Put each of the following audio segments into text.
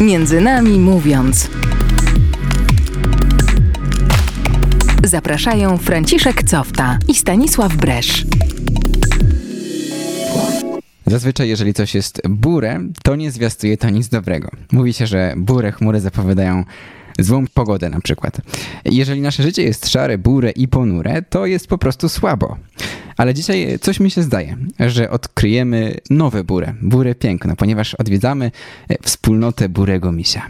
Między nami mówiąc. Zapraszają Franciszek Cofta i Stanisław Bresz. Zazwyczaj, jeżeli coś jest burę, to nie zwiastuje to nic dobrego. Mówi się, że burę chmury zapowiadają złą pogodę na przykład. Jeżeli nasze życie jest szare, burę i ponure, to jest po prostu słabo. Ale dzisiaj coś mi się zdaje, że odkryjemy nowe burę, burę piękno, ponieważ odwiedzamy wspólnotę Burego Misia.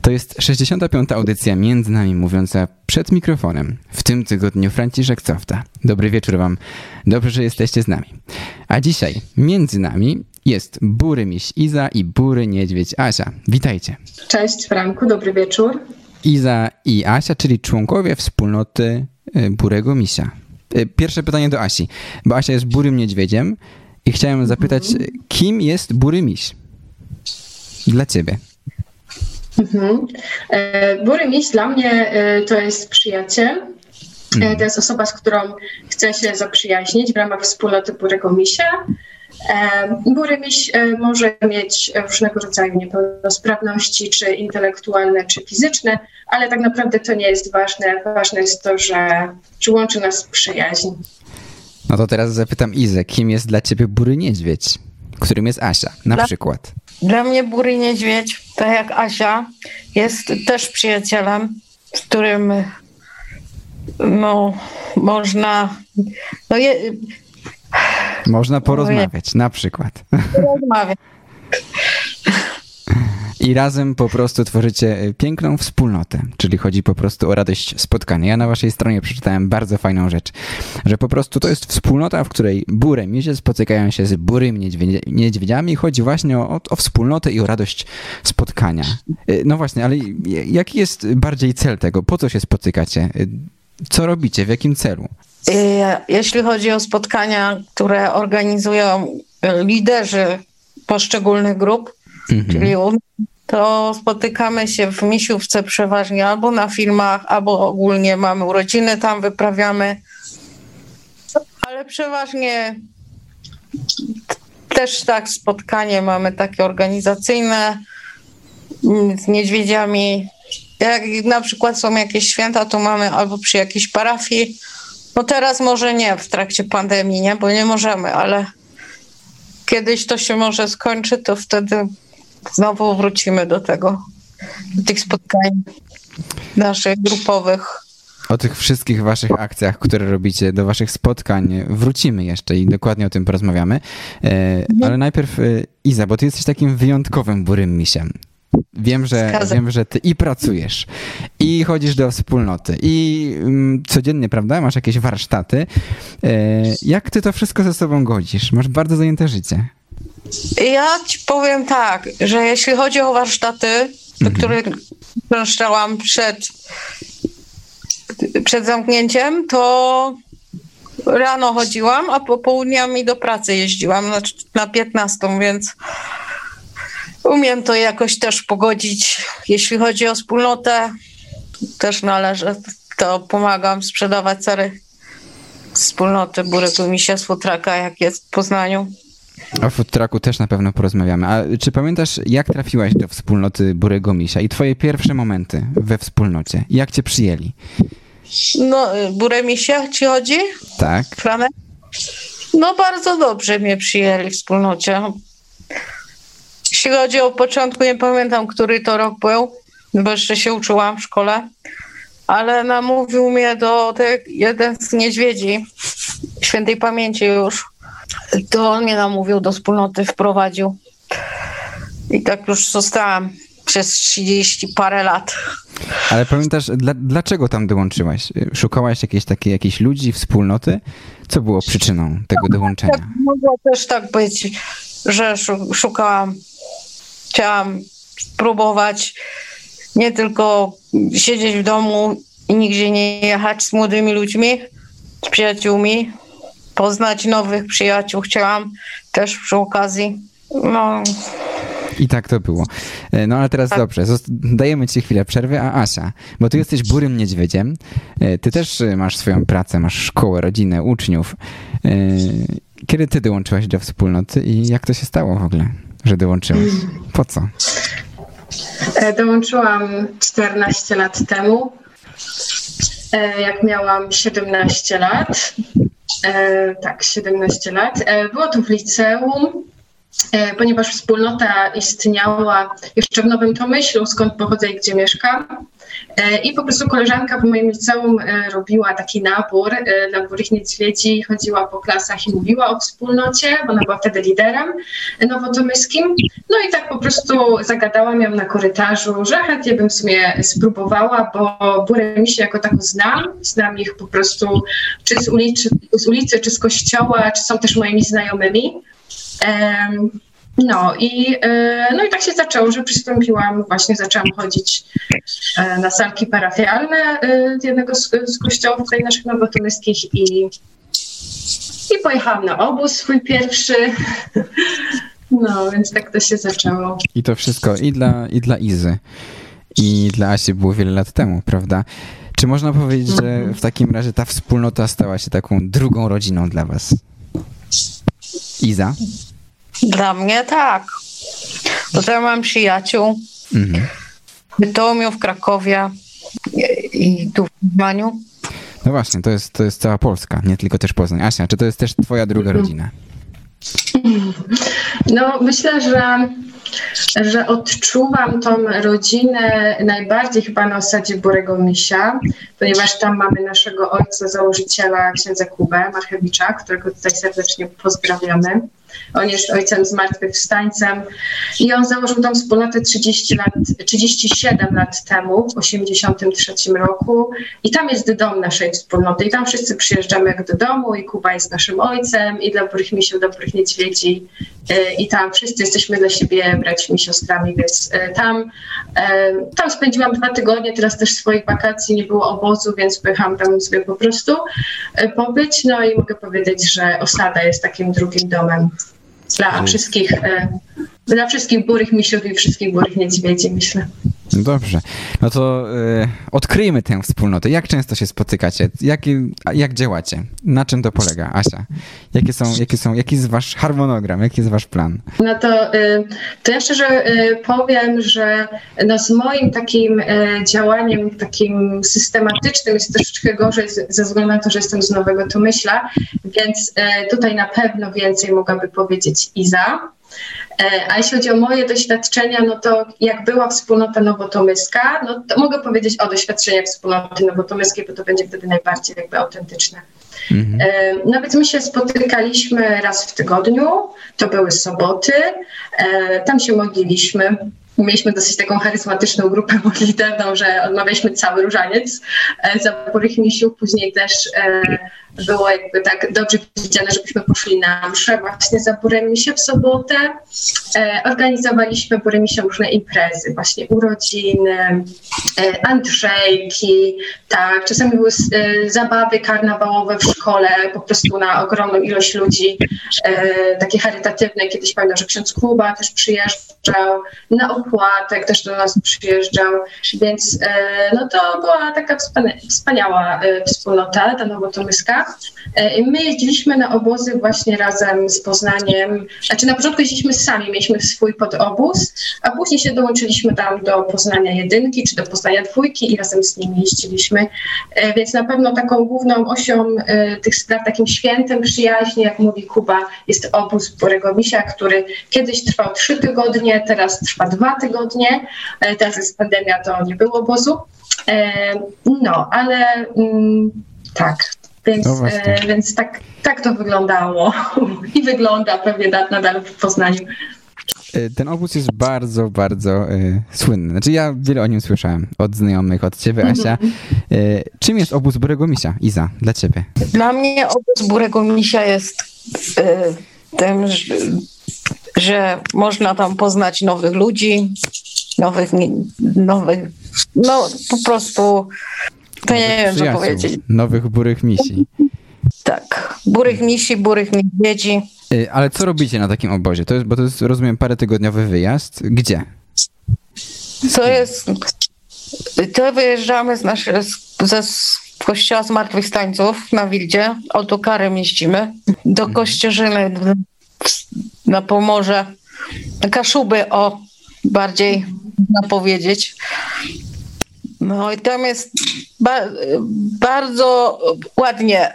To jest 65. audycja między nami mówiąca przed mikrofonem. W tym tygodniu Franciszek Cofta. Dobry wieczór wam. Dobrze, że jesteście z nami. A dzisiaj między nami jest Bury Miś Iza i Bury Niedźwiedź Asia. Witajcie. Cześć Franku, dobry wieczór. Iza i Asia, czyli członkowie wspólnoty y, Burego Misia. Y, pierwsze pytanie do Asi, bo Asia jest Burym Niedźwiedziem i chciałem zapytać, mhm. kim jest Bury Miś? Dla ciebie. Mhm. E, Bury Miś dla mnie e, to jest przyjaciel. E, mhm. To jest osoba, z którą chcę się zaprzyjaźnić w ramach wspólnoty Burego Misia. Bury Miś może mieć różnego rodzaju niepełnosprawności, czy intelektualne, czy fizyczne, ale tak naprawdę to nie jest ważne. Ważne jest to, że, że łączy nas przyjaźń. No to teraz zapytam Izę, kim jest dla ciebie Bury Niedźwiedź, którym jest Asia na dla, przykład? Dla mnie Bury Niedźwiedź, tak jak Asia, jest też przyjacielem, z którym no, można... No je, można porozmawiać, na przykład. Porozmawiać. I razem po prostu tworzycie e, piękną wspólnotę, czyli chodzi po prostu o radość spotkania. Ja na waszej stronie przeczytałem bardzo fajną rzecz, że po prostu to jest wspólnota, w której burę misie spotykają się z burymi niedźwiedziami chodzi właśnie o, o wspólnotę i o radość spotkania. E, no właśnie, ale jaki jest bardziej cel tego? Po co się spotykacie? E, co robicie? W jakim celu? Jeśli chodzi o spotkania, które organizują liderzy poszczególnych grup, mhm. czyli to spotykamy się w Misiówce przeważnie albo na filmach, albo ogólnie mamy urodziny, tam wyprawiamy. Ale przeważnie też tak spotkanie mamy takie organizacyjne z niedźwiedziami. Jak na przykład są jakieś święta, to mamy albo przy jakiejś parafii. No teraz może nie w trakcie pandemii, nie, bo nie możemy, ale kiedyś to się może skończy, to wtedy znowu wrócimy do tego, do tych spotkań naszych grupowych. O tych wszystkich waszych akcjach, które robicie, do waszych spotkań wrócimy jeszcze i dokładnie o tym porozmawiamy. E, mhm. Ale najpierw e, Iza, bo ty jesteś takim wyjątkowym burym misiem. Wiem, że, wiem, że ty i pracujesz, i chodzisz do wspólnoty, i mm, codziennie, prawda, masz jakieś warsztaty. E, jak ty to wszystko ze sobą godzisz? Masz bardzo zajęte życie. Ja ci powiem tak, że jeśli chodzi o warsztaty, do mhm. których streszczałam przed, przed zamknięciem, to rano chodziłam, a popołudniami do pracy jeździłam na, na 15, więc umiem to jakoś też pogodzić. Jeśli chodzi o wspólnotę, też należy, to pomagam sprzedawać cary wspólnoty Burego Misia z Futraka, jak jest w Poznaniu. O food trucku też na pewno porozmawiamy. A czy pamiętasz, jak trafiłaś do wspólnoty Burego Misia i twoje pierwsze momenty we wspólnocie? Jak cię przyjęli? No, Burę Misia ci chodzi? Tak. Franek? No bardzo dobrze mnie przyjęli w wspólnocie. Jeśli chodzi o początku, nie pamiętam, który to rok był, bo jeszcze się uczyłam w szkole, ale namówił mnie do tych, jeden z niedźwiedzi, świętej pamięci już, to on mnie namówił do wspólnoty, wprowadził. I tak już zostałam przez 30 parę lat. Ale pamiętasz, dla, dlaczego tam dołączyłaś? Szukałaś jakiejś takiej, jakiejś ludzi, wspólnoty? Co było przyczyną tego dołączenia? Tak, mogło też tak być, że szukałam, chciałam spróbować nie tylko siedzieć w domu i nigdzie nie jechać z młodymi ludźmi, z przyjaciółmi, poznać nowych przyjaciół chciałam też przy okazji. No. I tak to było. E, no ale teraz tak. dobrze, dajemy ci chwilę przerwy, a Asia, bo ty jesteś burym niedźwiedziem, e, ty też masz swoją pracę, masz szkołę, rodzinę, uczniów. Kiedy ty dołączyłaś do wspólnoty i jak to się stało w ogóle, że dołączyłaś? Po co? E, dołączyłam 14 lat temu, e, jak miałam 17 lat. E, tak, 17 lat. Było to w liceum, ponieważ wspólnota istniała jeszcze w Nowym Tomyślu, skąd pochodzę i gdzie mieszkam. E, I po prostu koleżanka w moim liceum e, robiła taki nabór e, dla burych niedźwiedzi, chodziła po klasach i mówiła o wspólnocie, bo ona była wtedy liderem nowotomyskim. No i tak po prostu zagadałam ją na korytarzu, że chętnie bym w sumie spróbowała, bo burę mi się jako taką znam. Znam ich po prostu czy z ulicy, z ulicy, czy z kościoła, czy są też moimi znajomymi. No i, e, no i tak się zaczęło, że przystąpiłam, właśnie zaczęłam chodzić e, na salki parafialne e, z jednego z, z kościołów tutaj naszych nowotomyskich i, i pojechałam na obóz swój pierwszy. No, więc tak to się zaczęło. I to wszystko i dla, i dla Izy, i dla Asi było wiele lat temu, prawda? Czy można powiedzieć, że mhm. w takim razie ta wspólnota stała się taką drugą rodziną dla was? Iza? Dla mnie tak. Bo ja mam przyjaciół mhm. w Bytomiu, w Krakowie i tu w Poznaniu. No właśnie, to jest, to jest cała Polska, nie tylko też Poznań. Asia, czy to jest też twoja druga mhm. rodzina? No myślę, że, że odczuwam tą rodzinę najbardziej chyba na osadzie Burego Misia, ponieważ tam mamy naszego ojca, założyciela księdza Kubę Marchewicza, którego tutaj serdecznie pozdrawiamy. On jest ojcem zmartwychwstańcem. I on założył tą wspólnotę 30 lat, 37 lat temu, w 83 roku. I tam jest dom naszej wspólnoty. I tam wszyscy przyjeżdżamy jak do domu i Kuba jest naszym ojcem i dobrych misiów, dobrych niedźwiedzi. Y, i tam wszyscy jesteśmy dla siebie braćmi, siostrami, więc y, tam, y, tam spędziłam dwa tygodnie, teraz też swoich wakacji nie było obozu, więc pojechałam tam sobie po prostu pobyć, no i mogę powiedzieć, że osada jest takim drugim domem dla wszystkich, e, dla wszystkich burych misiów i wszystkich burych niedźwiedzi, myślę. Dobrze. No to y, odkryjmy tę wspólnotę. Jak często się spotykacie? Jak, jak działacie? Na czym to polega? Asia, jakie są, jakie są, jaki jest wasz harmonogram? Jaki jest wasz plan? No to, y, to ja szczerze y, powiem, że no z moim takim działaniem takim systematycznym jest troszeczkę gorzej ze względu na to, że jestem z Nowego Tomyśla, więc tutaj na pewno więcej mogłaby powiedzieć Iza. E, a jeśli chodzi o moje doświadczenia, no to jak była wspólnota nowotomyska, no to mogę powiedzieć o doświadczeniach wspólnoty nowotomyskiej, bo to będzie wtedy najbardziej jakby autentyczne. Mhm. E, no więc my się spotykaliśmy raz w tygodniu, to były soboty, e, tam się modliliśmy. Mieliśmy dosyć taką charyzmatyczną grupę modlitewną, że odmawialiśmy cały różaniec za Borych Misiów, później też było jakby tak dobrze widziane, żebyśmy poszli na mszę właśnie za Buremisie w sobotę. E, organizowaliśmy Buremisie różne imprezy, właśnie urodziny, e, Andrzejki, tak, czasami były e, zabawy karnawałowe w szkole, po prostu na ogromną ilość ludzi, e, takie charytatywne. Kiedyś pamiętam, że ksiądz Kuba też przyjeżdżał, na opłatek też do nas przyjeżdżał, więc e, no to była taka wspaniała e, wspólnota, ta nowotomyska. E, my jeździliśmy na obozy właśnie razem z Poznaniem. Znaczy na początku jeździliśmy sami, mieliśmy swój podobóz, a później się dołączyliśmy tam do Poznania jedynki czy do Poznania dwójki i razem z nimi jeździliśmy. E, więc na pewno taką główną osią e, tych spraw, takim świętem przyjaźni, jak mówi Kuba, jest obóz Borego Misia, który kiedyś trwał trzy tygodnie, teraz trwa dwa tygodnie. Teraz jest pandemia, to nie było obozu. No, ale mm, tak, więc, no e, więc tak, tak to wyglądało i wygląda pewnie nadal w Poznaniu. E, ten obóz jest bardzo, bardzo e, słynny. Znaczy ja wiele o nim słyszałem od znajomych, od ciebie, Asia. E, czym jest obóz Burego Misia? Iza, dla ciebie. Dla mnie obóz Burego Misia jest e, tym, że, że można tam poznać nowych ludzi, nowych, nowych no po prostu to nie wiem, co powiedzieć. Nowych burych misji. Tak. Burych misi, burych niedźwiedzi. Y, ale co robicie na takim obozie? To jest, bo to jest, rozumiem, parę tygodniowy wyjazd. Gdzie? To jest... To wyjeżdżamy z, nasze, ze kościoła zmartwychwstańców na Wildzie. Autokarem jeździmy do mhm. Kościerzyny na Pomorze. Kaszuby, o, bardziej można powiedzieć. No i tam jest ba bardzo ładnie,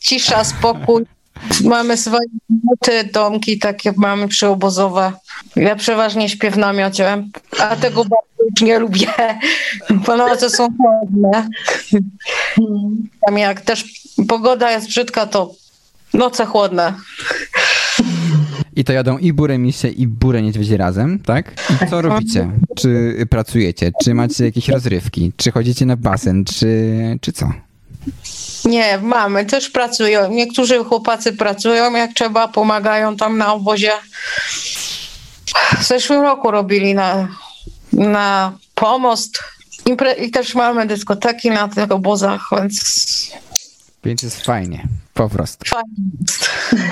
cisza, spokój. Mamy swoje buty, domki takie mamy przyobozowe. Ja przeważnie śpię w namiocie, a tego bardzo już nie lubię, bo noce są chłodne. Tam jak też pogoda jest brzydka, to noce chłodne. I to jadą i burę misie, i burę niedźwiedzie razem, tak? I co robicie? Czy pracujecie? Czy macie jakieś rozrywki? Czy chodzicie na basen? Czy, czy co? Nie, mamy, też pracują. Niektórzy chłopacy pracują, jak trzeba, pomagają tam na obozie. W zeszłym roku robili na, na pomost. Impre- I też mamy dyskoteki na tych obozach, więc Więc jest fajnie, po prostu.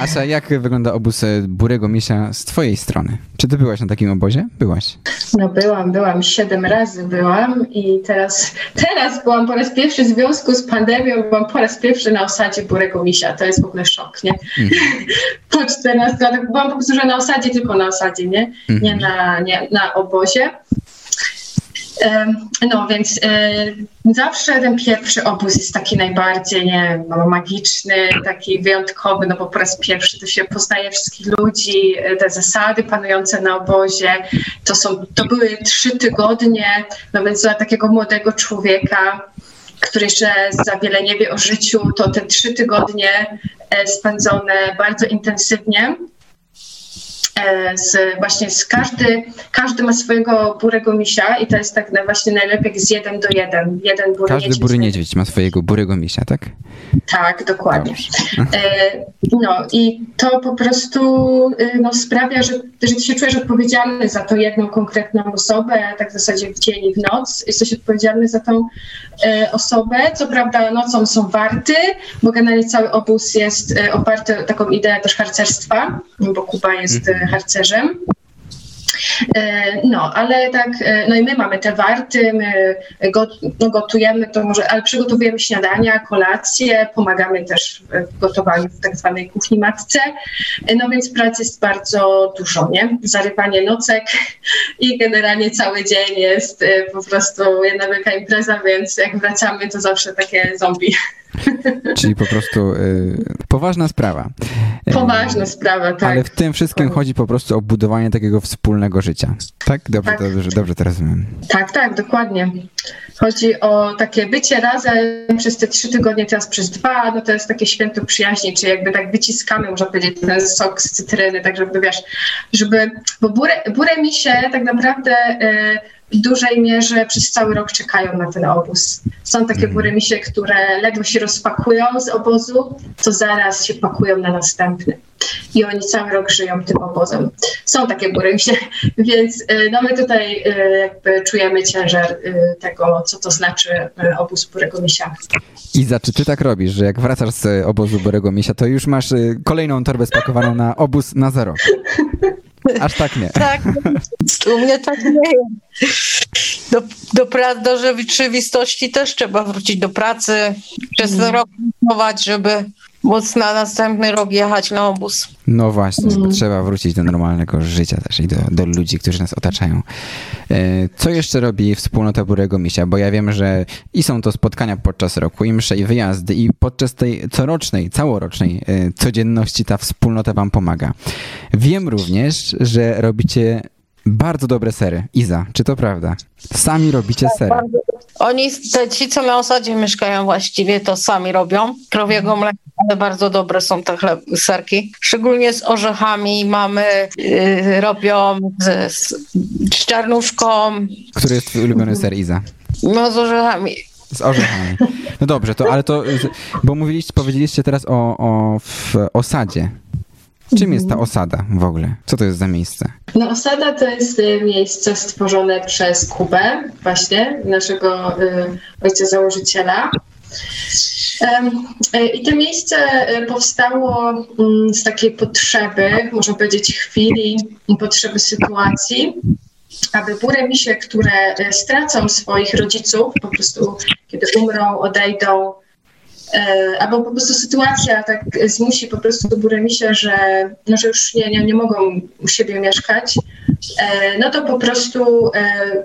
Asia, jak wygląda obóz e, Burego Misia z twojej strony? Czy ty byłaś na takim obozie? Byłaś. No byłam, byłam, siedem razy byłam i teraz, teraz byłam po raz pierwszy w związku z pandemią, byłam po raz pierwszy na osadzie Burego Misia. To jest w ogóle szok, nie? po 14 latach byłam po prostu, że na osadzie, tylko na osadzie, nie? Nie, na, nie na obozie. No więc e, zawsze ten pierwszy obóz jest taki najbardziej nie, no, magiczny, taki wyjątkowy, no bo po raz pierwszy to się poznaje wszystkich ludzi, e, te zasady panujące na obozie. To, są, to były trzy tygodnie, no więc dla takiego młodego człowieka, który jeszcze za wiele nie wie o życiu, to te trzy tygodnie e, spędzone bardzo intensywnie z, właśnie z każdy, każdy ma swojego burego misia i to jest tak na właśnie najlepiej jak z jeden do jeden. Jeden bury Każdy niedźwiedź bury niedźwiedź ma swojego Burego Misia, tak? Tak, dokładnie. E, No i to po prostu y, no, sprawia, że, że ty się czujesz odpowiedzialny za tą jedną konkretną osobę, tak w zasadzie w dzień i w noc. Jesteś odpowiedzialny za tą e, osobę. Co prawda nocą są warty, bo generalnie cały obóz jest e, oparty o taką ideę też harcerstwa, bo Kuba jest e, harcerzem. E, No, ale tak, e, no i my mamy te warty, my no gotujemy to może, ale przygotowujemy śniadania, kolacje, pomagamy też w gotowaniu w tak zwanej kuchni matce. E, No więc pracy jest bardzo dużo, nie? Zarywanie nocek i generalnie cały dzień jest po prostu jedna wielka impreza, więc jak wracamy, to zawsze takie zombie. Czyli po prostu y, poważna sprawa. Y, Poważna sprawa, tak. Ale w tym wszystkim chodzi po prostu o budowanie takiego wspólnego życia. Tak? Dobrze, Tak. dobrze, dobrze to rozumiem. Tak, tak, dokładnie. Chodzi o takie bycie razem przez te trzy tygodnie, teraz przez dwa, no to jest takie święto przyjaźni, czyli jakby tak wyciskamy, można powiedzieć, ten sok z cytryny, tak żeby, wiesz, żeby, bo burę, burę misie tak naprawdę e, w dużej mierze przez cały rok czekają na ten obóz. Są takie bury misie, które ledwo się rozpakują z obozu, to zaraz się pakują na następny. I oni cały rok żyją tym obozem. Są takie bury misie, więc y, no my tutaj y, jakby czujemy ciężar y, tego, co to znaczy obóz burego misia. Iza, czy ty tak robisz, że jak wracasz z obozu Burego Misia, to już masz kolejną torbę spakowaną na obóz na za rok? Aż tak nie. Tak, u mnie tak nie jest. Do, do, pra- do rzeczywistości też trzeba wrócić do pracy, przez ten rok pracować, żeby móc na następny rok jechać na obóz. No właśnie, trzeba wrócić do normalnego życia też i do, do ludzi, którzy nas otaczają. E, Co jeszcze robi wspólnota Burego Misia? Bo ja wiem, że i są to spotkania podczas roku, i msze, i wyjazdy, i podczas tej corocznej, całorocznej e, codzienności ta wspólnota wam pomaga. Wiem również, że robicie bardzo dobre sery. Iza, czy to prawda? Sami robicie sery. Oni, te, ci co na osadzie mieszkają właściwie, to sami robią. Krowiego mleka, ale bardzo dobre są te chleb, serki. Szczególnie z orzechami mamy, yy, robią z, z, z czarnuszką, Który jest twój ulubiony ser, Iza? no z orzechami. Z orzechami. No dobrze, to ale to, bo mówiliście, powiedzieliście teraz o, o w osadzie. Czym jest ta osada w ogóle? Co to jest za miejsce? No osada to jest y, miejsce stworzone przez Kubę, właśnie, naszego y, ojca założyciela. Y, I to miejsce powstało mm, z takiej potrzeby, można powiedzieć chwili, potrzeby sytuacji, aby bury misie, które stracą swoich rodziców, po prostu kiedy umrą, odejdą, albo po prostu sytuacja tak zmusi po prostu bury misie, że, no, że już nie, nie, nie mogą u siebie mieszkać, e, no to po prostu e,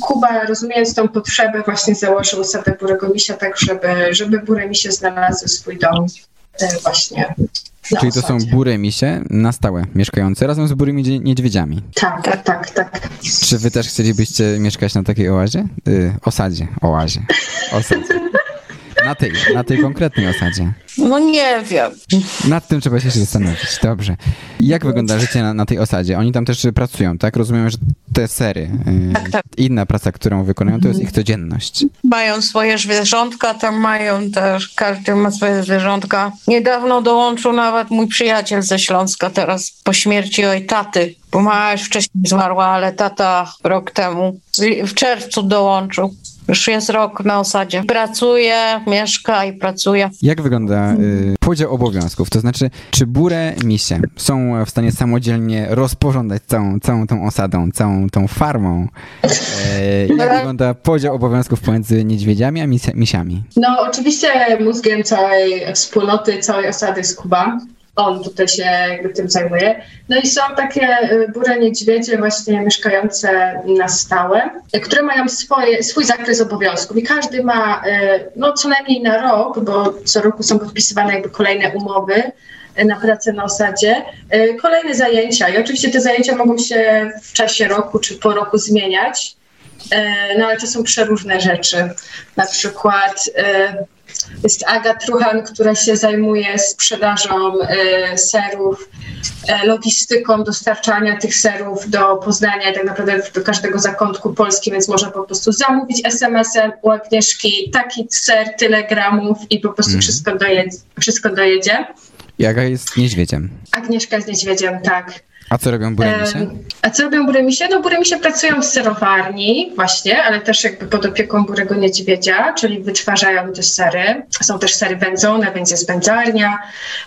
Kuba, rozumiejąc tą potrzebę, właśnie założył osadę Burego Misia tak, żeby, żeby Burę Misie znalazły swój dom e, właśnie Czyli to są osadzie. bury misie na stałe mieszkające razem z burymi niedźwiedziami. Tak, tak, tak, tak. Czy wy też chcielibyście mieszkać na takiej oazie? Y, osadzie, oazie, osadzie. Na tej, na tej konkretnej osadzie. No nie wiem. Nad tym trzeba się zastanowić. Dobrze. Jak wygląda życie na, na tej osadzie? Oni tam też pracują, tak? Rozumiem, że te sery, y, Tak, tak. inna praca, którą wykonują, to jest ich codzienność. Mają swoje zwierzątka, tam mają też, każdy ma swoje zwierzątka. Niedawno dołączył nawet mój przyjaciel ze Śląska, teraz po śmierci oj taty, bo mama już wcześniej zmarła, ale tata rok temu, w czerwcu dołączył. Już jest rok na osadzie. Pracuje, mieszka i pracuje. Jak wygląda y, podział obowiązków? To znaczy, czy burę misie są w stanie samodzielnie rozporządzać całą, całą tą osadą, całą tą farmą? E, jak wygląda podział obowiązków pomiędzy niedźwiedziami a misia, misiami? No oczywiście mózgiem całej wspólnoty, całej osady jest Kuba. On tutaj się jakby tym zajmuje. No i są takie y, burę niedźwiedzie właśnie mieszkające na stałe, które mają swoje, swój zakres obowiązków i każdy ma y, no co najmniej na rok, bo co roku są podpisywane jakby kolejne umowy y, na pracę na osadzie, kolejne zajęcia i oczywiście te zajęcia mogą się w czasie roku czy po roku zmieniać. E, No ale to są przeróżne rzeczy. Na przykład e, jest Aga Truchan, która się zajmuje sprzedażą e, serów, logistyką dostarczania tych serów do Poznania i tak naprawdę do każdego zakątku Polski, więc można po prostu zamówić SMS-em u Agnieszki taki ser, tyle gramów i po prostu Mhm. wszystko, dojedzie, wszystko dojedzie. Jaka jest niedźwiedziem? Agnieszka z niedźwiedziem, tak. A co robią bury misie? Em, A co robią burymisie? No burymisie pracują w serowarni właśnie, ale też jakby pod opieką burego niedźwiedzia, czyli wytwarzają te sery. Są też sery wędzone, więc jest wędzarnia.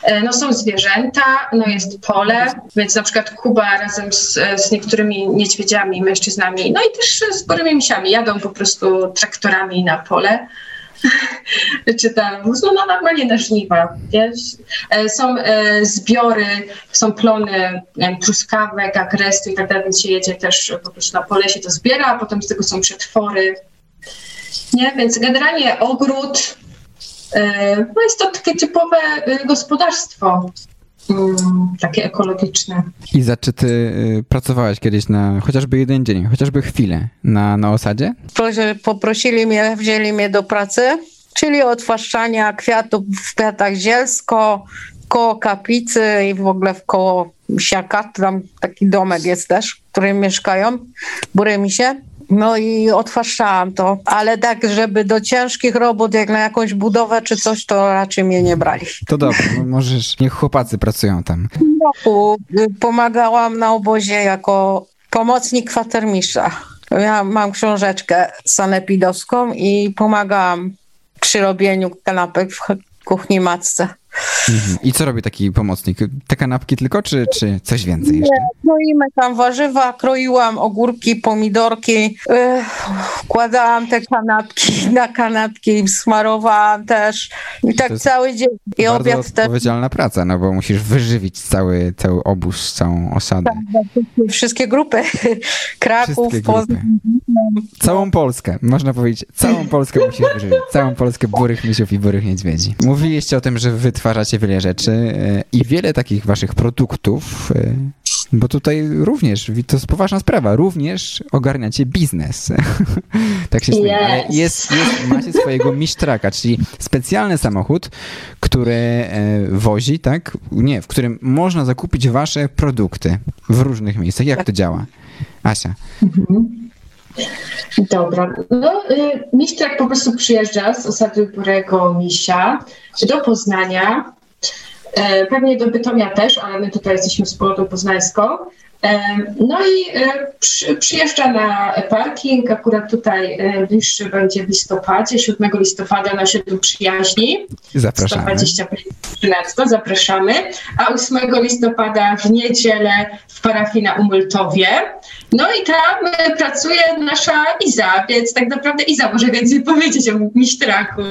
E, No są zwierzęta, no jest pole, więc na przykład Kuba razem z, z niektórymi niedźwiedziami, mężczyznami, no i też z burymi misiami jadą po prostu traktorami na pole czy tam, no, no normalnie na żniwa, wiesz. E, Są e, zbiory, są plony truskawek, agrestu i tak dalej, więc się jedzie też po prostu na pole, się to zbiera, a potem z tego są przetwory. Nie, więc generalnie ogród, e, no jest to takie typowe gospodarstwo, takie ekologiczne. Iza, czy ty y, pracowałaś kiedyś na chociażby jeden dzień, chociażby chwilę na, na osadzie? Poprosili mnie, wzięli mnie do pracy, czyli odfaszczania kwiatów w kwiatach zielsko, koło kaplicy i w ogóle w koło siaka. Tam taki domek jest też, w którym mieszkają burymisie. No i odfaszczałam to, ale tak, żeby do ciężkich robót, jak na jakąś budowę czy coś, to raczej mnie nie brali. To dobrze, no możesz, niech chłopacy pracują tam. roku y, pomagałam na obozie jako pomocnik kwatermistrza. Ja mam książeczkę sanepidowską i pomagałam przy robieniu kanapek w kuchni matce. Mhm. I co robi taki pomocnik? Te kanapki tylko, czy, czy coś więcej jeszcze? Kroimy tam warzywa, kroiłam ogórki, pomidorki, yy, wkładałam te kanapki na kanapki smarowałam też. I tak cały dzień. I Bardzo obiad też. odpowiedzialna praca, no bo musisz wyżywić cały, cały obóz, całą osadę. Wszystkie grupy. Kraków, Wszystkie grupy. Poznań. Całą Polskę, można powiedzieć, całą Polskę musisz wyżywić. Całą Polskę burych misiów i burych niedźwiedzi. Mówiliście o tym, że wytwarzacie wiele rzeczy e, i wiele takich waszych produktów, e, bo tutaj również, to jest poważna sprawa, również ogarniacie biznes. tak się śmieję, ale Yes. jest, jest, macie swojego misztraka, czyli specjalny samochód, który e, wozi, tak? Nie, w którym można zakupić wasze produkty w różnych miejscach. Jak to działa? Asia. Dobra. No, y, Mistrak po prostu przyjeżdża z osady Burego Misia do Poznania, pewnie do Bytomia też, ale my tutaj jesteśmy wspólnotą poznańską. E, No i e, przy, przyjeżdża na parking, akurat tutaj e, bliższy będzie w listopadzie, 7 listopada na osiedlu przyjaźni. Zapraszamy. 125 13, zapraszamy. A 8 listopada w niedzielę w parafii na Umultowie. No i tam e, pracuje nasza Iza, więc tak naprawdę Iza może więcej powiedzieć o Misztraku.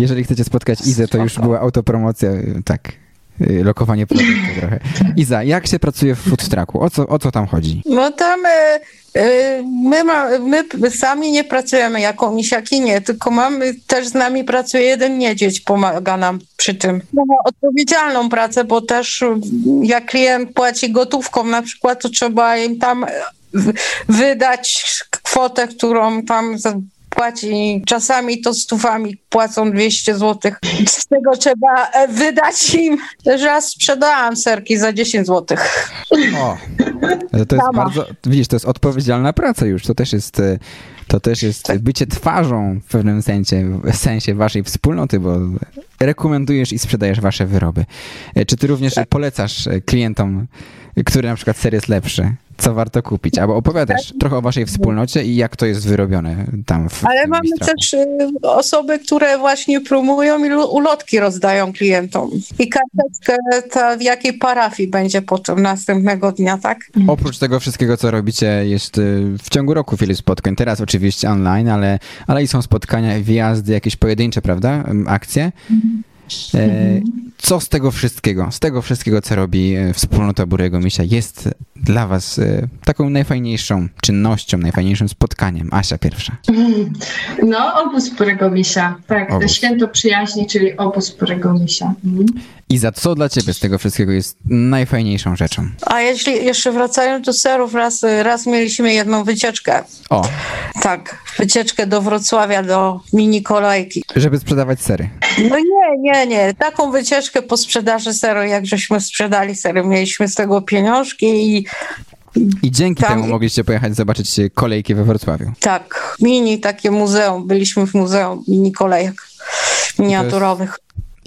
Jeżeli chcecie spotkać Izę, to już była autopromocja, y, tak. y, lokowanie produktu trochę. Iza, jak się pracuje w food trucku? O co, o co tam chodzi? No tam e, e, my, ma, my sami nie pracujemy jako misiaki, nie, tylko mamy, też z nami pracuje jeden niedźwiedź, pomaga nam przy tym. Mamy odpowiedzialną pracę, bo też jak klient płaci gotówką na przykład, to trzeba im tam wydać kwotę, którą tam płaci. Czasami to stówami płacą 200 zł. Z tego trzeba e, wydać im. Też raz sprzedałam serki za 10 zł. O, to jest Sama. bardzo, widzisz, to jest odpowiedzialna praca już, to też jest, y, to też jest Tak. bycie twarzą w pewnym sensie, w sensie waszej wspólnoty, bo rekomendujesz i sprzedajesz wasze wyroby. E, Czy ty również Tak. polecasz e, klientom, który na przykład ser jest lepszy, co warto kupić, albo opowiadasz trochę o waszej wspólnocie i jak to jest wyrobione tam w Ale mamy też y, osoby, które właśnie promują i ulotki rozdają klientom. I karteczkę ta, w jakiej parafii będzie potem następnego dnia, tak? Oprócz tego wszystkiego, co robicie, jest y, w ciągu roku wiele spotkań. Teraz oczywiście online, ale, ale i są spotkania, wyjazdy, jakieś pojedyncze, prawda? Akcje. E, co z tego wszystkiego, z tego wszystkiego, co robi e, wspólnota Burego Misia, jest dla was e, taką najfajniejszą czynnością, najfajniejszym spotkaniem? Asia pierwsza. No, obóz Burego Misia. Tak, Obóz. święto przyjaźni, czyli obóz Burego Misia. Mhm. I za co dla ciebie z tego wszystkiego jest najfajniejszą rzeczą? A jeśli jeszcze wracając do serów, raz, raz mieliśmy jedną wycieczkę. O, Tak, wycieczkę do Wrocławia, do mini kolejki. żeby sprzedawać sery. No nie, nie, nie. Taką wycieczkę po sprzedaży seru, jak żeśmy sprzedali sery, mieliśmy z tego pieniążki i I dzięki Tam- temu mogliście pojechać zobaczyć e, kolejki we Wrocławiu. tak, mini takie muzeum. Byliśmy w muzeum mini kolejek miniaturowych.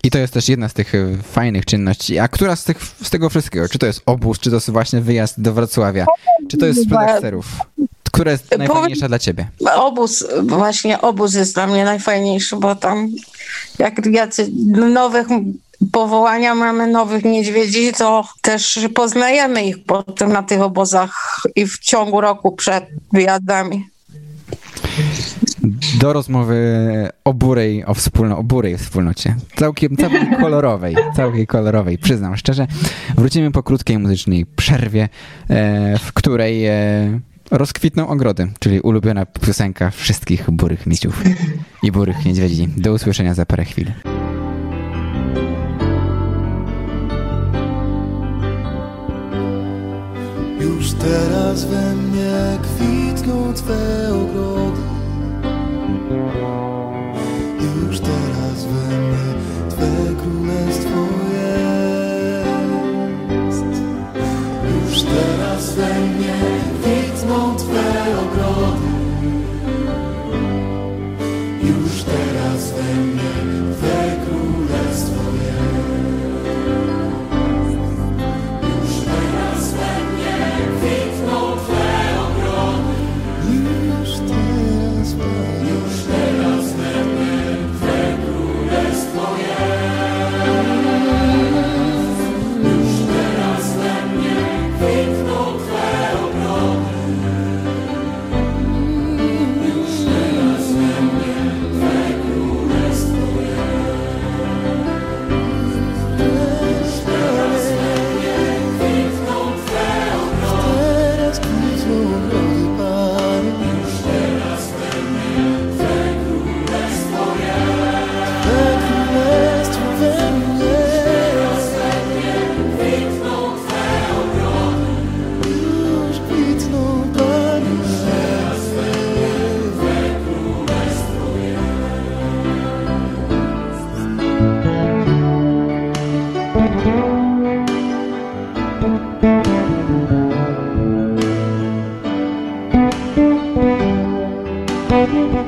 I to jest też jedna z tych e, fajnych czynności. A która z, tych, z tego wszystkiego? Czy to jest obóz, czy to jest właśnie wyjazd do Wrocławia? Czy to jest sprzedaż serów? Która jest najfajniejsza dla ciebie? Obóz, właśnie obóz jest dla mnie najfajniejszy, bo tam jak jacy nowych powołania mamy, nowych niedźwiedzi, to też poznajemy ich potem na tych obozach i w ciągu roku przed wyjazdami. Do rozmowy o burej, o, wspólno, o burej wspólnocie. Całkiem, całkiem kolorowej, całkiem kolorowej, przyznam szczerze. Wrócimy po krótkiej muzycznej przerwie, e, w której e, rozkwitną ogrody, czyli ulubiona piosenka wszystkich burych misiów i burych niedźwiedzi. Do usłyszenia za parę chwil. Teraz we mnie kwitną Twe ogrody Kwitną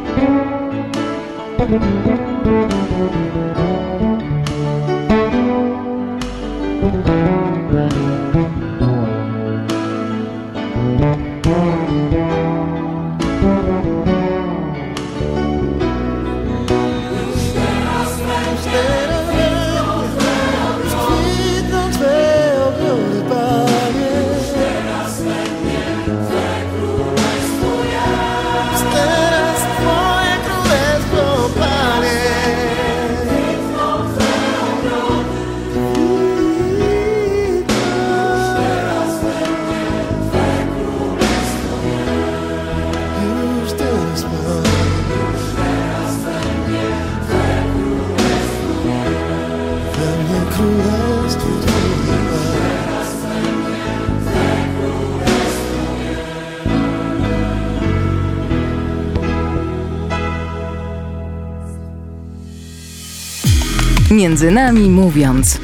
Między nami mówiąc.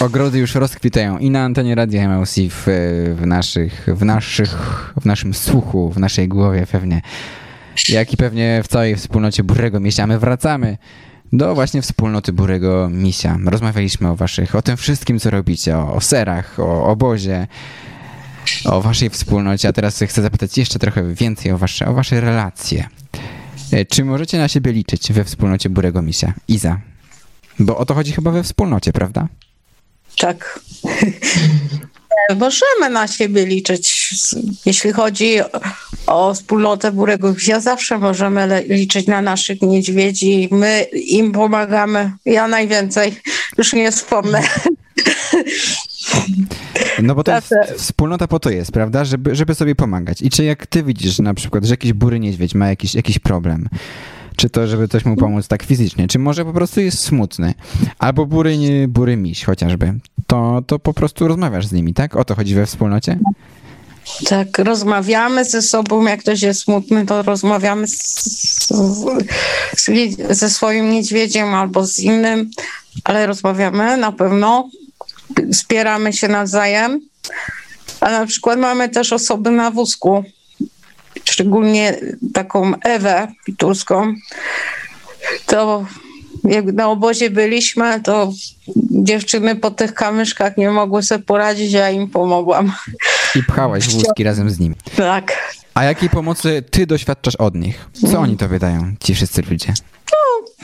Ogrody już rozkwitają i na antenie Radia MLC w, w, naszych, w, naszych, w naszym słuchu, w naszej głowie pewnie, jak i pewnie w całej wspólnocie Burego Misia. A My wracamy do właśnie wspólnoty Burego Misia. Rozmawialiśmy o waszych, o tym wszystkim, co robicie, o, o serach, o obozie, o waszej wspólnocie, a teraz chcę zapytać jeszcze trochę więcej o wasze, o wasze relacje. E, Czy możecie na siebie liczyć we wspólnocie Burego Misia? Iza. Bo o to chodzi chyba we wspólnocie, prawda? Tak. Możemy na siebie liczyć. Jeśli chodzi o wspólnotę Burego Wsia, zawsze możemy liczyć na naszych niedźwiedzi. My im pomagamy. Ja najwięcej. Już nie wspomnę. No bo to jest, wspólnota po to jest, prawda? Żeby, żeby sobie pomagać. I czy jak ty widzisz na przykład, że jakiś bury niedźwiedź ma jakiś, jakiś problem, czy to, żeby ktoś mu pomóc tak fizycznie, czy może po prostu jest smutny, albo bury, nie, bury miś chociażby, to, to po prostu rozmawiasz z nimi, tak? O to chodzi we wspólnocie? Tak, rozmawiamy ze sobą. Jak ktoś jest smutny, to rozmawiamy z, z, ze swoim niedźwiedziem albo z innym, ale rozmawiamy na pewno. Wspieramy się nawzajem. A na przykład mamy też osoby na wózku, szczególnie taką Ewę Pitulską. To jak na obozie byliśmy, to dziewczyny po tych kamyszkach nie mogły sobie poradzić, ja im pomogłam. I pchałaś wózki razem z nimi. Tak. A jakiej pomocy ty doświadczasz od nich? Co oni to wydają, ci wszyscy ludzie?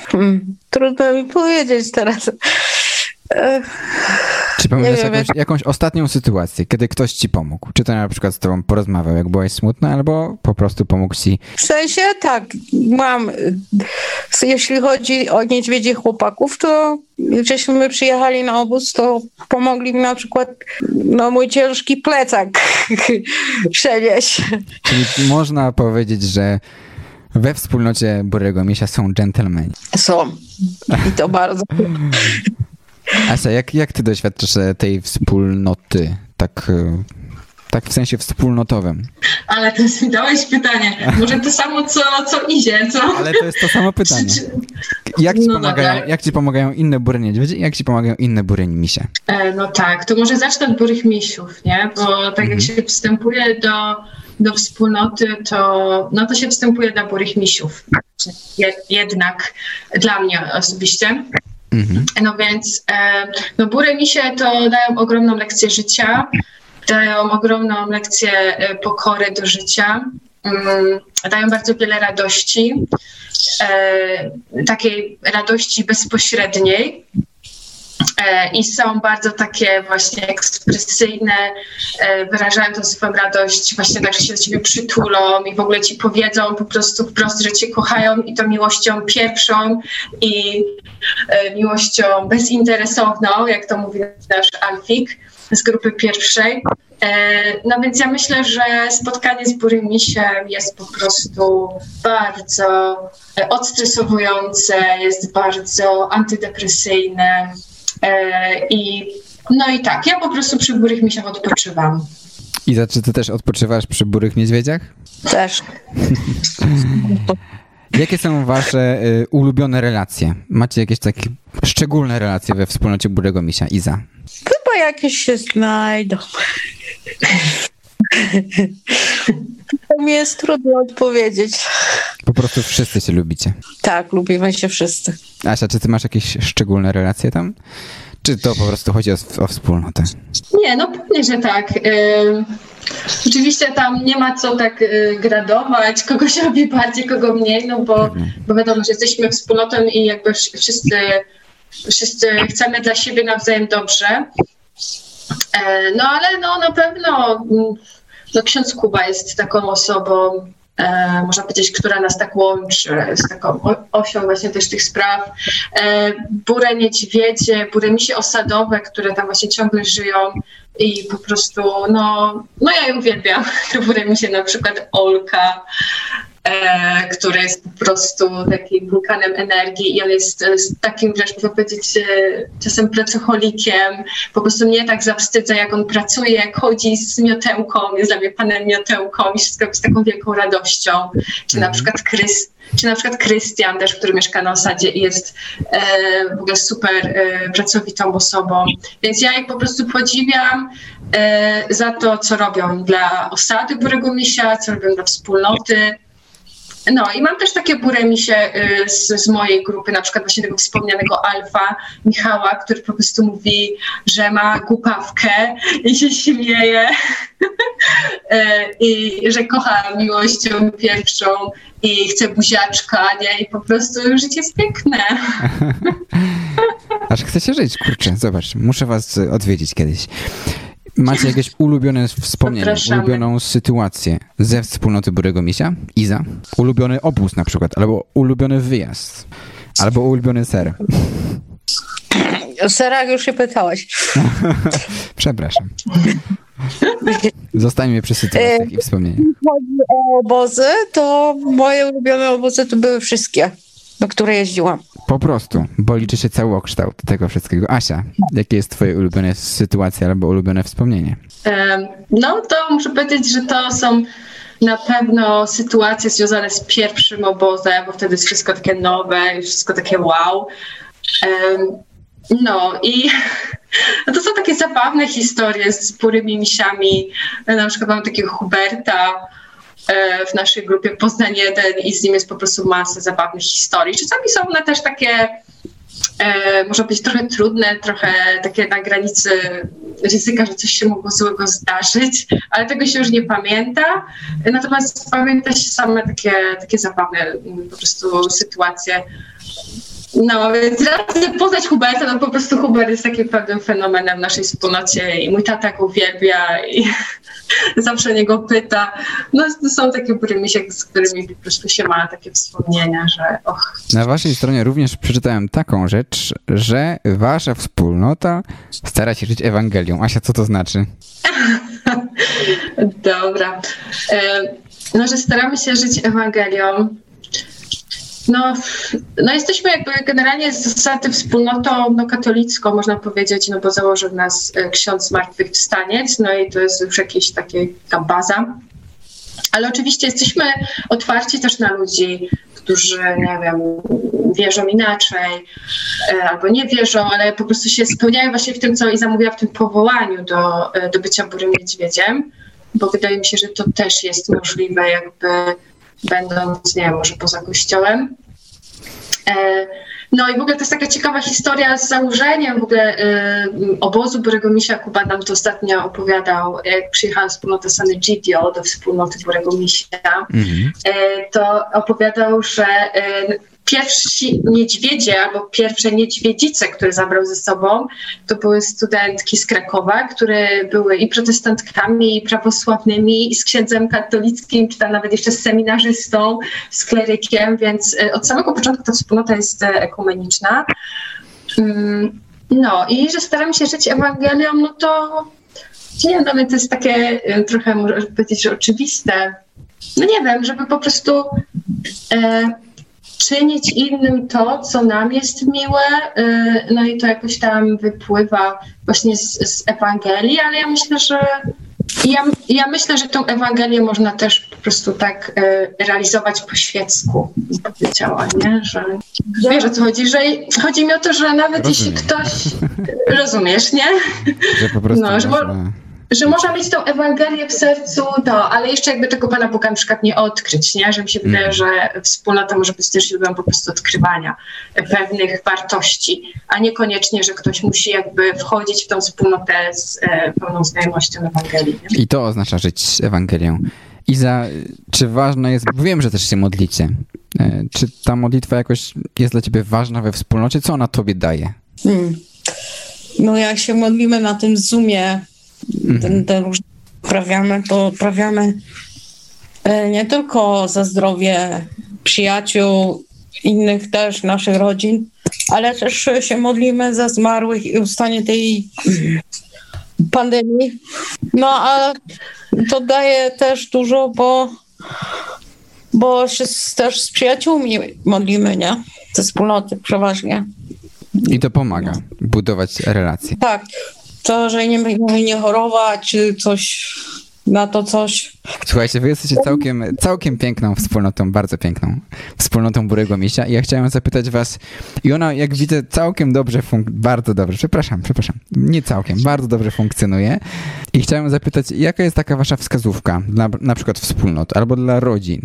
Hmm, trudno mi powiedzieć teraz. E, Czy pamiętasz wiem, jakąś, jakąś ostatnią sytuację, kiedy ktoś ci pomógł? Czy to na przykład z tobą porozmawiał, jak byłaś smutna, albo po prostu pomógł ci W sensie tak, mam. Jeśli chodzi o niedźwiedzie chłopaków, to żeśmy przyjechali na obóz, to pomogli mi na przykład no, mój ciężki plecak przenieść. Czyli można powiedzieć, że we wspólnocie Burego Misia są dżentelmeni. Są. I to bardzo. Asia, jak, jak ty doświadczasz e, tej wspólnoty? Tak, e, tak w sensie wspólnotowym. Ale to mi dałeś pytanie. Może to samo, co, co idzie, co? Ale to jest to samo pytanie. Jak ci, No pomagają, dobra. jak ci pomagają inne bury niedźwiedzie jak ci pomagają inne bury misie? E, No tak, to może zacznę od burych misiów, nie? Bo tak jak się wstępuje do, do wspólnoty, to, no to się wstępuje dla burych misiów. Je, jednak dla mnie osobiście. Mhm. No więc e, no bury misie to dają ogromną lekcję życia, dają ogromną lekcję e, pokory do życia, mm, dają bardzo wiele radości, e, takiej radości bezpośredniej. E, I są bardzo takie właśnie ekspresyjne, e, wyrażają tą swoją radość, właśnie tak, że się do ciebie przytulą i w ogóle ci powiedzą po prostu wprost, że cię kochają i to miłością pierwszą i e, miłością bezinteresowną, jak to mówi nasz Alfik z grupy pierwszej. No więc ja myślę, że spotkanie z Burym Misiem jest po prostu bardzo odstresowujące, jest bardzo antydepresyjne i no i tak, ja po prostu przy Burych Misiach odpoczywam. Iza, czy ty też odpoczywasz przy burych niedźwiedziach? Też. Jakie są wasze y, ulubione relacje? Macie jakieś takie szczególne relacje we wspólnocie Burego Misia? Iza. Chyba jakieś się znajdą. To mi jest trudno odpowiedzieć. Po prostu wszyscy się lubicie. Tak, lubimy się wszyscy. Asia, czy ty masz jakieś szczególne relacje tam? Czy to po prostu chodzi o, o wspólnotę? Nie, no pewnie, że tak. Ym, Oczywiście tam nie ma co tak y, gradować, kogo się robi bardziej, kogo mniej, no bo, Pewnie. bo wiadomo, że jesteśmy wspólnotą i jakby wsz- wszyscy, wszyscy chcemy dla siebie nawzajem dobrze. E, No ale no na pewno mm, no, ksiądz Kuba jest taką osobą, e, można powiedzieć, która nas tak łączy, z taką osią właśnie też tych spraw. E, Burę niedźwiedzie, burę misie osadowe, które tam właśnie ciągle żyją i po prostu, no, no ja je uwielbiam. To burę misie na przykład Olka. E, który jest po prostu takim wulkanem energii i on jest, e, takim wręcz można powiedzieć e, czasem pracocholikiem. Po prostu mnie tak zawstydza, jak on pracuje, jak chodzi z miotełką, jest dla mnie panem miotełką i wszystko z taką wielką radością. Czy na przykład Krys, czy na przykład Krystian też, który mieszka na osadzie i jest e, w ogóle super e, pracowitą osobą. Więc ja ich po prostu podziwiam e, za to, co robią dla osady Burego Misia, co robią dla wspólnoty. No i mam też takie buremisie y, z, z mojej grupy, na przykład właśnie tego wspomnianego Alfa, Michała, który po prostu mówi, że ma głupawkę i się śmieje Y, i że kocha miłością pierwszą i chce buziaczka, nie? I po prostu życie jest piękne. Aż chcecie żyć, kurczę, zobacz, muszę was odwiedzić kiedyś. Macie jakieś ulubione wspomnienie, Zapraszamy. ulubioną sytuację ze wspólnoty Burego Misia? Iza? Ulubiony obóz na przykład, albo ulubiony wyjazd, albo ulubiony ser. O serach już się pytałeś. Przepraszam. Zostańmy przy sytuacjach i wspomnieniach. chodzi o obozy, to moje ulubione obozy to były wszystkie, do które jeździłam. Po prostu, bo liczy się całokształt tego wszystkiego. Asia, jakie jest twoje ulubione sytuacje albo ulubione wspomnienie? No to muszę powiedzieć, że to są na pewno sytuacje związane z pierwszym obozem, bo wtedy jest wszystko takie nowe i wszystko takie wow. No i no to są takie zabawne historie z burymi misiami. Na przykład mam takiego Huberta w naszej grupie Poznań 1 i z nim jest po prostu masa zabawnych historii. Czasami są one też takie e, może być trochę trudne, trochę takie na granicy ryzyka, że coś się mogło złego zdarzyć, ale tego się już nie pamięta. Natomiast pamięta się same takie, takie zabawne mm, po prostu sytuacje. No, więc raz poznać Huberta, no po prostu Hubert jest takim pewnym fenomenem w naszej wspólnocie i mój tata go uwielbia i zawsze niego pyta. No, to są takie brymisie, z którymi po prostu się ma takie wspomnienia, że och, Na waszej stronie również przeczytałem taką rzecz, że wasza wspólnota stara się żyć Ewangelią. Asia, co to znaczy? Dobra. E, No, że staramy się żyć Ewangelią. No, no jesteśmy jakby generalnie z zasady wspólnotą no, katolicką, można powiedzieć, no bo założył nas e, ksiądz zmartwychwstaniec, no i to jest już jakaś takie, taka baza. Ale oczywiście jesteśmy otwarci też na ludzi, którzy, nie wiem, wierzą inaczej e, albo nie wierzą, ale po prostu się spełniają właśnie w tym, co Iza mówiła, w tym powołaniu do, e, do bycia burym niedźwiedziem, bo wydaje mi się, że to też jest możliwe, jakby będąc, nie wiem, może poza kościołem. E, No i w ogóle to jest taka ciekawa historia z założeniem w ogóle e, obozu Burego Misia. Kuba nam to ostatnio opowiadał, jak przyjechała wspólnota San Egidio do wspólnoty Burego Misia Mhm. e, to opowiadał, że pierwsi niedźwiedzie albo pierwsze niedźwiedzice, które zabrał ze sobą, to były studentki z Krakowa, które były i protestantkami, i prawosławnymi, i z księdzem katolickim, czy tam nawet jeszcze z seminarzystą, z klerykiem, więc e, od samego początku ta wspólnota jest e, ekumeniczna. Mm, No i że staramy się żyć Ewangelią, no to nie wiem, mnie to jest takie e, trochę, może powiedzieć, że oczywiste. No nie wiem, żeby po prostu czynić innym to, co nam jest miłe, e, no i to jakoś tam wypływa właśnie z, z Ewangelii, ale ja myślę, że ja, ja myślę, że tą Ewangelię można też po prostu tak e, realizować po świecku, powiedziała, nie? Że wiesz o co chodzi, że chodzi mi o to, że nawet jeśli Rozumiem. ktoś, rozumiesz, nie? Że po prostu No, można... że można mieć tą Ewangelię w sercu, to, ale jeszcze jakby tego Pana Boga na przykład nie odkryć, nie? Że mi się wydaje, Mhm. że wspólnota może być też źródłem po prostu odkrywania pewnych wartości, a niekoniecznie, że ktoś musi jakby wchodzić w tą wspólnotę z e, pełną znajomością Ewangelii. Nie? I to oznacza żyć Ewangelią. Iza, czy ważne jest, bo wiem, że też się modlicie, e, czy ta modlitwa jakoś jest dla ciebie ważna we wspólnocie? Co ona tobie daje? Hmm. No jak się modlimy na tym Zoomie, ten, te różne uprawiamy, to uprawiamy e, nie tylko za zdrowie przyjaciół, innych też naszych rodzin, ale też się modlimy za zmarłych i ustanie tej pandemii. No a to daje też dużo, bo, bo się z, też z przyjaciółmi modlimy, nie? Ze wspólnoty przeważnie. I to pomaga budować relacje. Tak, to, że nie, nie, nie chorować, coś na to coś. Słuchajcie, wy jesteście całkiem, całkiem piękną wspólnotą, bardzo piękną wspólnotą Burego Misia i ja chciałem zapytać was, i ona jak widzę całkiem dobrze, funk- bardzo dobrze, przepraszam, przepraszam, nie całkiem, bardzo dobrze funkcjonuje i chciałem zapytać, jaka jest taka wasza wskazówka dla na przykład wspólnot albo dla rodzin?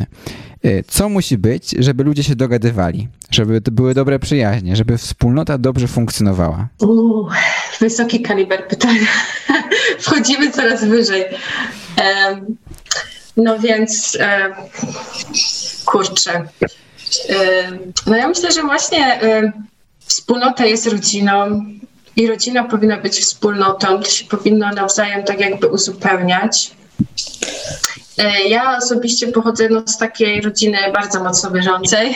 Y, Co musi być, żeby ludzie się dogadywali, żeby były dobre przyjaźnie, żeby wspólnota dobrze funkcjonowała? Uuu, wysoki kaliber pytania. Wchodzimy coraz wyżej. Em, no więc, em, kurczę. Em, no ja myślę, że właśnie em, wspólnota jest rodziną i rodzina powinna być wspólnotą. To się powinno nawzajem tak jakby uzupełniać. E, Ja osobiście pochodzę no, z takiej rodziny bardzo mocno wierzącej.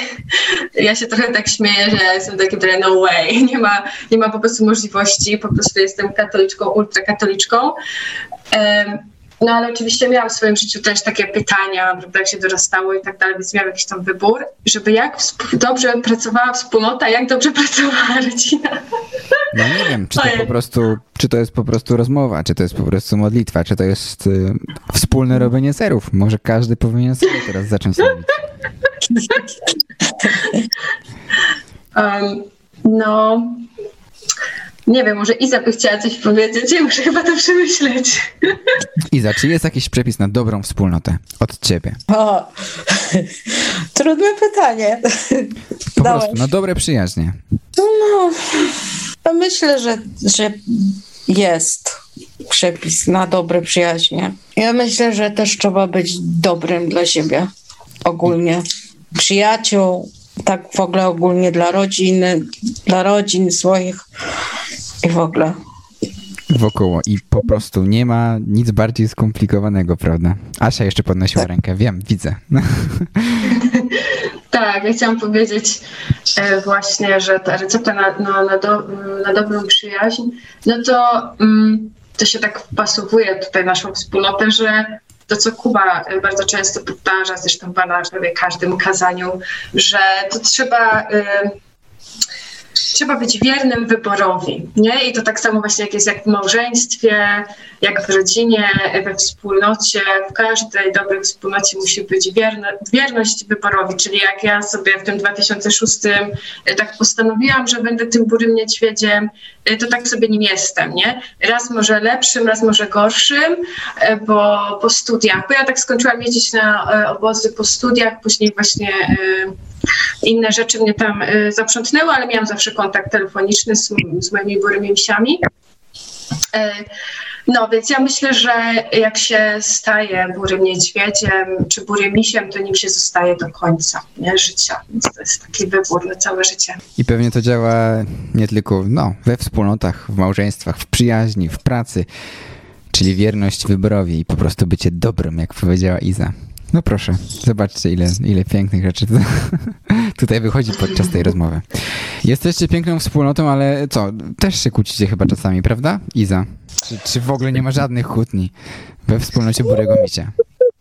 Ja się trochę tak śmieję, że jestem takim trochę no way. Nie ma, nie ma po prostu możliwości. Po prostu jestem katoliczką, ultrakatoliczką. No ale oczywiście miałam w swoim życiu też takie pytania, prawda, jak się dorastało i tak dalej, więc miałam jakiś tam wybór, żeby jak dobrze pracowała wspólnota, jak dobrze pracowała rodzina. No nie wiem, czy to Ojej. po prostu, czy to jest po prostu rozmowa, czy to jest po prostu modlitwa, czy to jest y, wspólne robienie serów. Może każdy powinien sobie teraz zacząć robić. Um, no, nie wiem, może Iza by chciała coś powiedzieć, ja muszę chyba to przemyśleć. Iza, czy jest jakiś przepis na dobrą wspólnotę od ciebie? O, trudne pytanie. Po Dałeś. prostu, na dobre przyjaźnie. No, ja myślę, że, że jest przepis na dobre przyjaźnie. Ja myślę, że też trzeba być dobrym dla siebie ogólnie. Przyjaciół, tak w ogóle ogólnie dla rodziny, dla rodzin swoich i w ogóle. Wokoło i po prostu nie ma nic bardziej skomplikowanego, prawda? Asia jeszcze podnosiła rękę, wiem, widzę. Tak, ja chciałam powiedzieć e, właśnie, że ta recepta na, na, na, do, na dobrą przyjaźń, no to mm, to się tak wpasowuje tutaj naszą wspólnotę, że to, co Kuba e, bardzo często powtarza, zresztą w każdym kazaniu, że to trzeba... Trzeba być wiernym wyborowi, nie? I to tak samo właśnie jak jest jak w małżeństwie, jak w rodzinie, we wspólnocie, w każdej dobrej wspólnocie musi być wierno, wierność wyborowi, czyli jak ja sobie w tym 2006 e, tak postanowiłam, że będę tym burym niedźwiedziem, e, to tak sobie nim jestem, nie? Raz może lepszym, raz może gorszym, e, bo po studiach, bo ja tak skończyłam jeździć na obozy po studiach, później właśnie inne rzeczy mnie tam zaprzątnęły, ale miałam zawsze kontakt telefoniczny z, z moimi burymi misiami. Y, No, więc ja myślę, że jak się staje burym niedźwiedziem czy burym misiem, to nim się zostaje do końca nie, życia. Więc to jest taki wybór na całe życie. I pewnie to działa nie tylko no, we wspólnotach, w małżeństwach, w przyjaźni, w pracy, czyli wierność wyborowi i po prostu bycie dobrym, jak powiedziała Iza. No proszę, zobaczcie ile, ile pięknych rzeczy tu- tutaj wychodzi podczas tej rozmowy. Jesteście piękną wspólnotą, ale co, też się kłócicie chyba czasami, prawda, Iza? Czy, czy w ogóle nie ma żadnych kłótni we wspólnocie Burego Micia?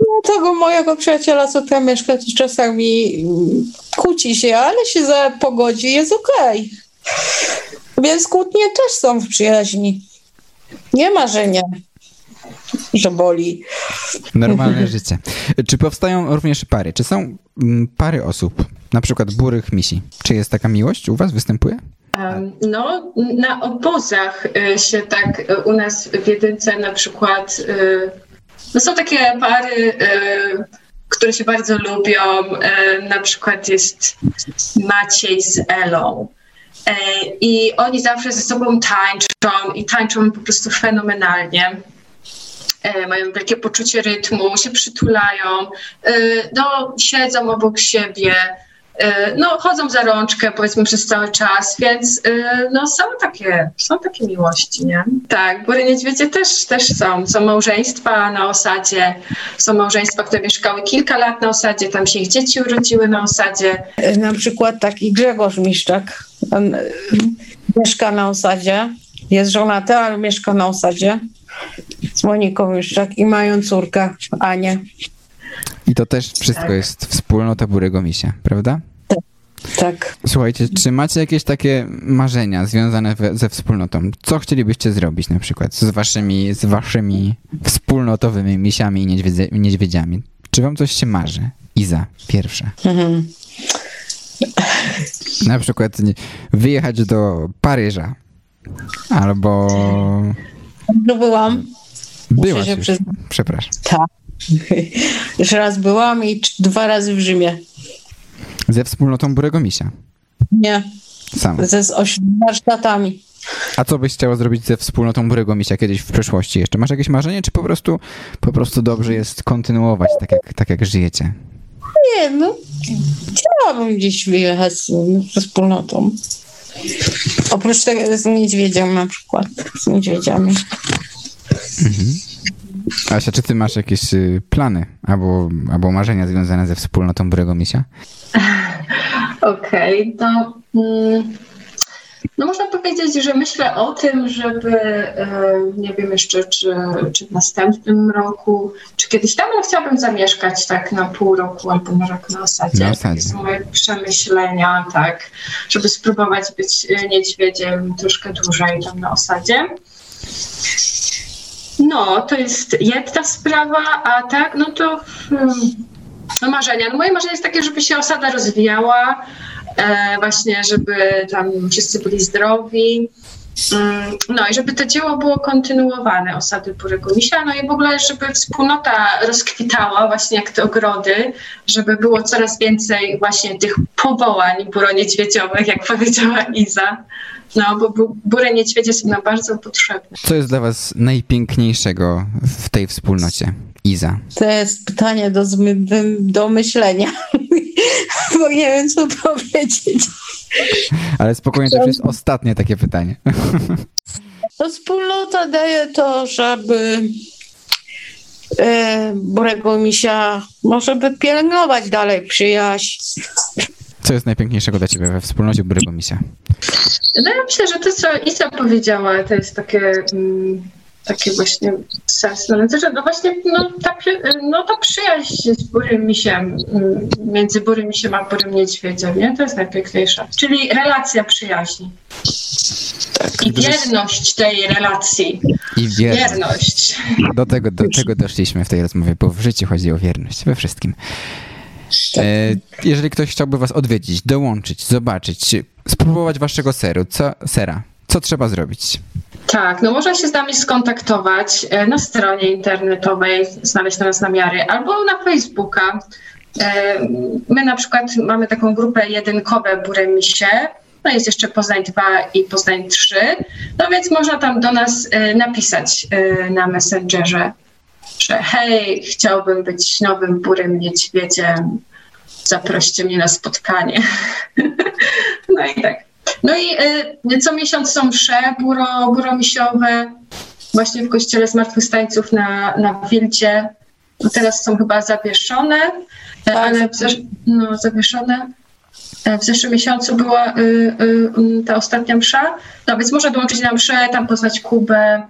No, tego mojego przyjaciela, co tam mieszka, to czasami kłóci się, ale się za pogodzi, jest okej. Więc kłótnie też są w przyjaźni. Nie ma, że nie, że boli. Normalne życie. Czy powstają również pary? Czy są mm, pary osób, na przykład burych misi? Czy jest taka miłość u was? Występuje? No, na obozach y, się tak y, u nas w jedynce na przykład y, no są takie pary, które się bardzo lubią. Na przykład jest Maciej z Elą. E, I oni zawsze ze sobą tańczą i tańczą po prostu fenomenalnie. E, Mają wielkie poczucie rytmu, się przytulają, e, no, siedzą obok siebie, e, no, chodzą za rączkę powiedzmy przez cały czas, więc no, są takie, są takie miłości, nie? Tak, góry niedźwiedzie też, też są. Są małżeństwa na osadzie, są małżeństwa, które mieszkały kilka lat na osadzie, tam się ich dzieci urodziły na osadzie. Na przykład taki Grzegorz Miszczak. On mieszka na osadzie. Jest żonaty, ale mieszka na osadzie z Moniką Miszczak i mają córkę Anię. I to też wszystko Tak. jest wspólnota Burego Misia, prawda? Tak. Słuchajcie, czy macie jakieś takie marzenia związane ze wspólnotą? Co chcielibyście zrobić na przykład z waszymi, z waszymi wspólnotowymi misiami i niedźwiedzie, niedźwiedziami? Czy wam coś się marzy? Iza, pierwsza. Mhm. Na przykład wyjechać do Paryża. Albo... No byłam. Byłaś się już. Przepraszam. Tak. Już raz byłam i dwa razy w Rzymie. Ze wspólnotą Burego Misia. Nie, Sam. ze z warsztatami. A co byś chciała zrobić ze wspólnotą Burego Misia kiedyś w przyszłości jeszcze? Masz jakieś marzenie, czy po prostu, po prostu dobrze jest kontynuować tak jak, tak, jak żyjecie? Nie, no chciałabym gdzieś wyjechać ze wspólnotą. Oprócz tego z niedźwiedziem na przykład. Z niedźwiedziami. Asia, czy ty masz jakieś y, plany albo, albo marzenia związane ze wspólnotą Burego Misia? Okej, to mm, no można powiedzieć, że myślę o tym, żeby e, nie wiem jeszcze, czy, czy w następnym roku, czy kiedyś tam, ale chciałabym zamieszkać tak na pół roku albo na rok na osadzie. Na osadzie. Są moje przemyślenia, tak, żeby spróbować być e, niedźwiedziem troszkę dłużej tam na osadzie. No, to jest jedna sprawa, a tak, no to hmm, no marzenia. No moje marzenie jest takie, żeby się osada rozwijała, e, właśnie, żeby tam wszyscy byli zdrowi. Mm, No i żeby to dzieło było kontynuowane, osady Burego Misia, no i w ogóle, żeby wspólnota rozkwitała, właśnie jak te ogrody, żeby było coraz więcej właśnie tych powołań buroniedźwiedziowych, jak powiedziała Iza. No, bo bu- bury niedźwiedzie są nam bardzo potrzebne. Co jest dla was najpiękniejszego w tej wspólnocie? Iza. To jest pytanie do, do myślenia. Bo nie wiem, co powiedzieć. Ale spokojnie, to już jest ostatnie takie pytanie. To wspólnota daje to, żeby e, Burego Misia może by pielęgnować dalej przyjaźń. Co jest najpiękniejszego dla ciebie we wspólnocie Burego Misia? No ja myślę, że to, co Isa powiedziała, to jest takie, mm, takie właśnie sensne. No, no właśnie no, ta, no, ta przyjaźń z Burym Misiem, mm, między Burym Misiem a Burym Niedźwiedziem, nie? To jest najpiękniejsze. Czyli relacja przyjaźni. I wierność tej relacji. I wierność. Wierność. Do tego, do tego doszliśmy w tej rozmowie, bo w życiu chodzi o wierność we wszystkim. E, jeżeli ktoś chciałby was odwiedzić, dołączyć, zobaczyć, spróbować waszego seru, co, sera, co trzeba zrobić? Tak, no można się z nami skontaktować e, na stronie internetowej, znaleźć na nas namiary, albo na Facebooka. E, My na przykład mamy taką grupę jedynkowe Buremisie, no jest jeszcze Poznań 2 i Poznań 3, no więc można tam do nas e, napisać na Messengerze, że hej, chciałbym być nowym Burym Niedźwiedziem, zaproście mnie na spotkanie. no i tak. No i y, co miesiąc są msze buro, buromisiowe, właśnie w kościele Zmartwychwstańców na, na Wildzie. No teraz są chyba zawieszone, e, ale w zesz- no, zawieszone. E, W zeszłym miesiącu była y, y, y, ta ostatnia msza. No więc można dołączyć na mszę, tam poznać Kubę,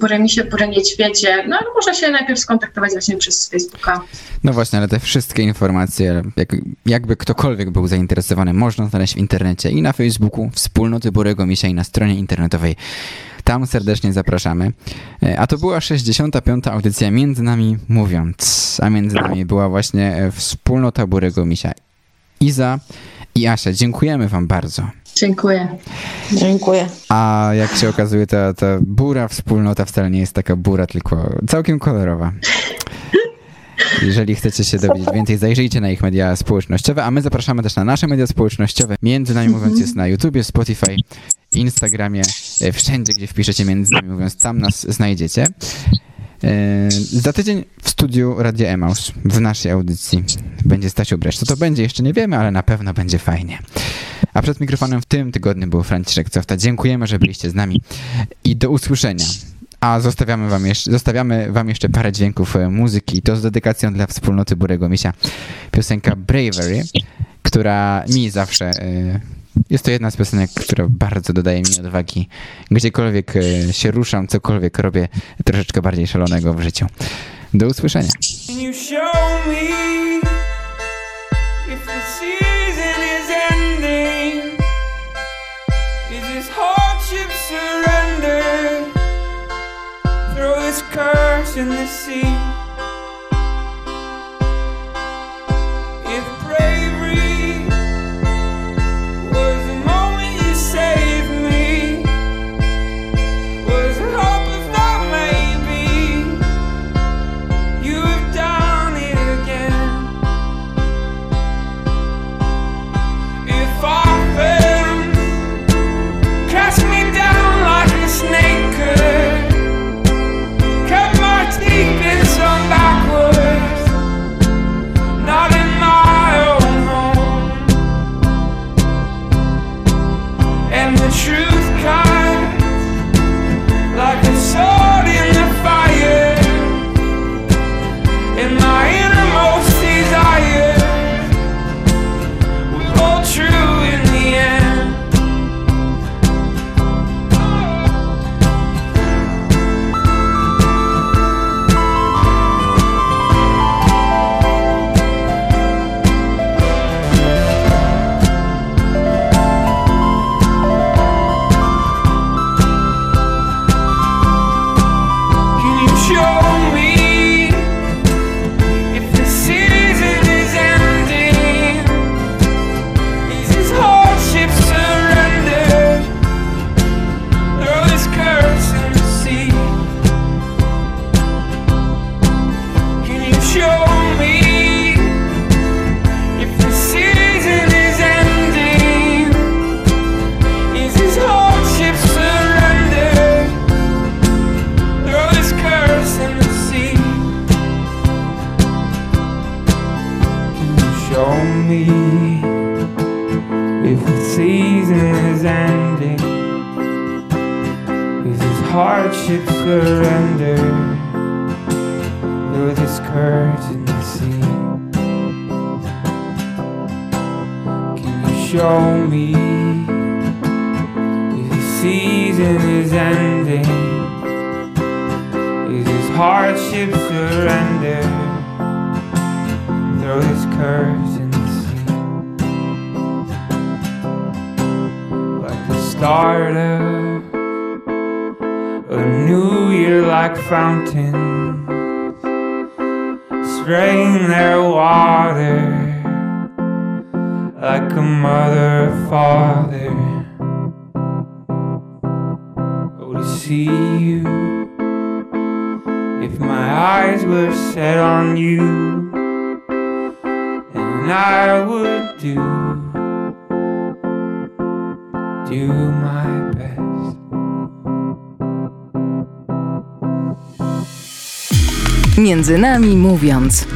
Buremisie, Burę Niedźwiedzie. No ale można się najpierw skontaktować właśnie przez Facebooka. No właśnie, ale te wszystkie informacje, jak, jakby ktokolwiek był zainteresowany, można znaleźć w internecie i na Facebooku Wspólnoty Burego Misia i na stronie internetowej. Tam serdecznie zapraszamy. E, A to była 65. audycja Między Nami Mówiąc, a między nami była właśnie e, Wspólnota Burego Misia. Iza i Asia, dziękujemy wam bardzo. Dziękuję. Dziękuję. A jak się okazuje, ta, ta bura wspólnota wcale nie jest taka bura, tylko całkiem kolorowa. Jeżeli chcecie się dowiedzieć więcej, zajrzyjcie na ich media społecznościowe, a my zapraszamy też na nasze media społecznościowe. Między nami mówiąc jest na YouTubie, Spotify, Instagramie, e, wszędzie, gdzie wpiszecie między nami mówiąc, tam nas znajdziecie. E, Za tydzień w studiu Radia Emaus w naszej audycji będzie Stasiu Bresz. Co to będzie, jeszcze nie wiemy, ale na pewno będzie fajnie. A przed mikrofonem w tym tygodniu był Franciszek Cofta. Dziękujemy, że byliście z nami i do usłyszenia. A zostawiamy wam, jeszcze, zostawiamy wam jeszcze parę dźwięków e, muzyki. To z dedykacją dla wspólnoty Burego Misia. Piosenka Bravery, która mi zawsze... e, Jest to jedna z piosenek, która bardzo dodaje mi odwagi. Gdziekolwiek e, się ruszam, cokolwiek robię troszeczkę bardziej szalonego w życiu. Do usłyszenia. In the sea. Między nami mówiąc.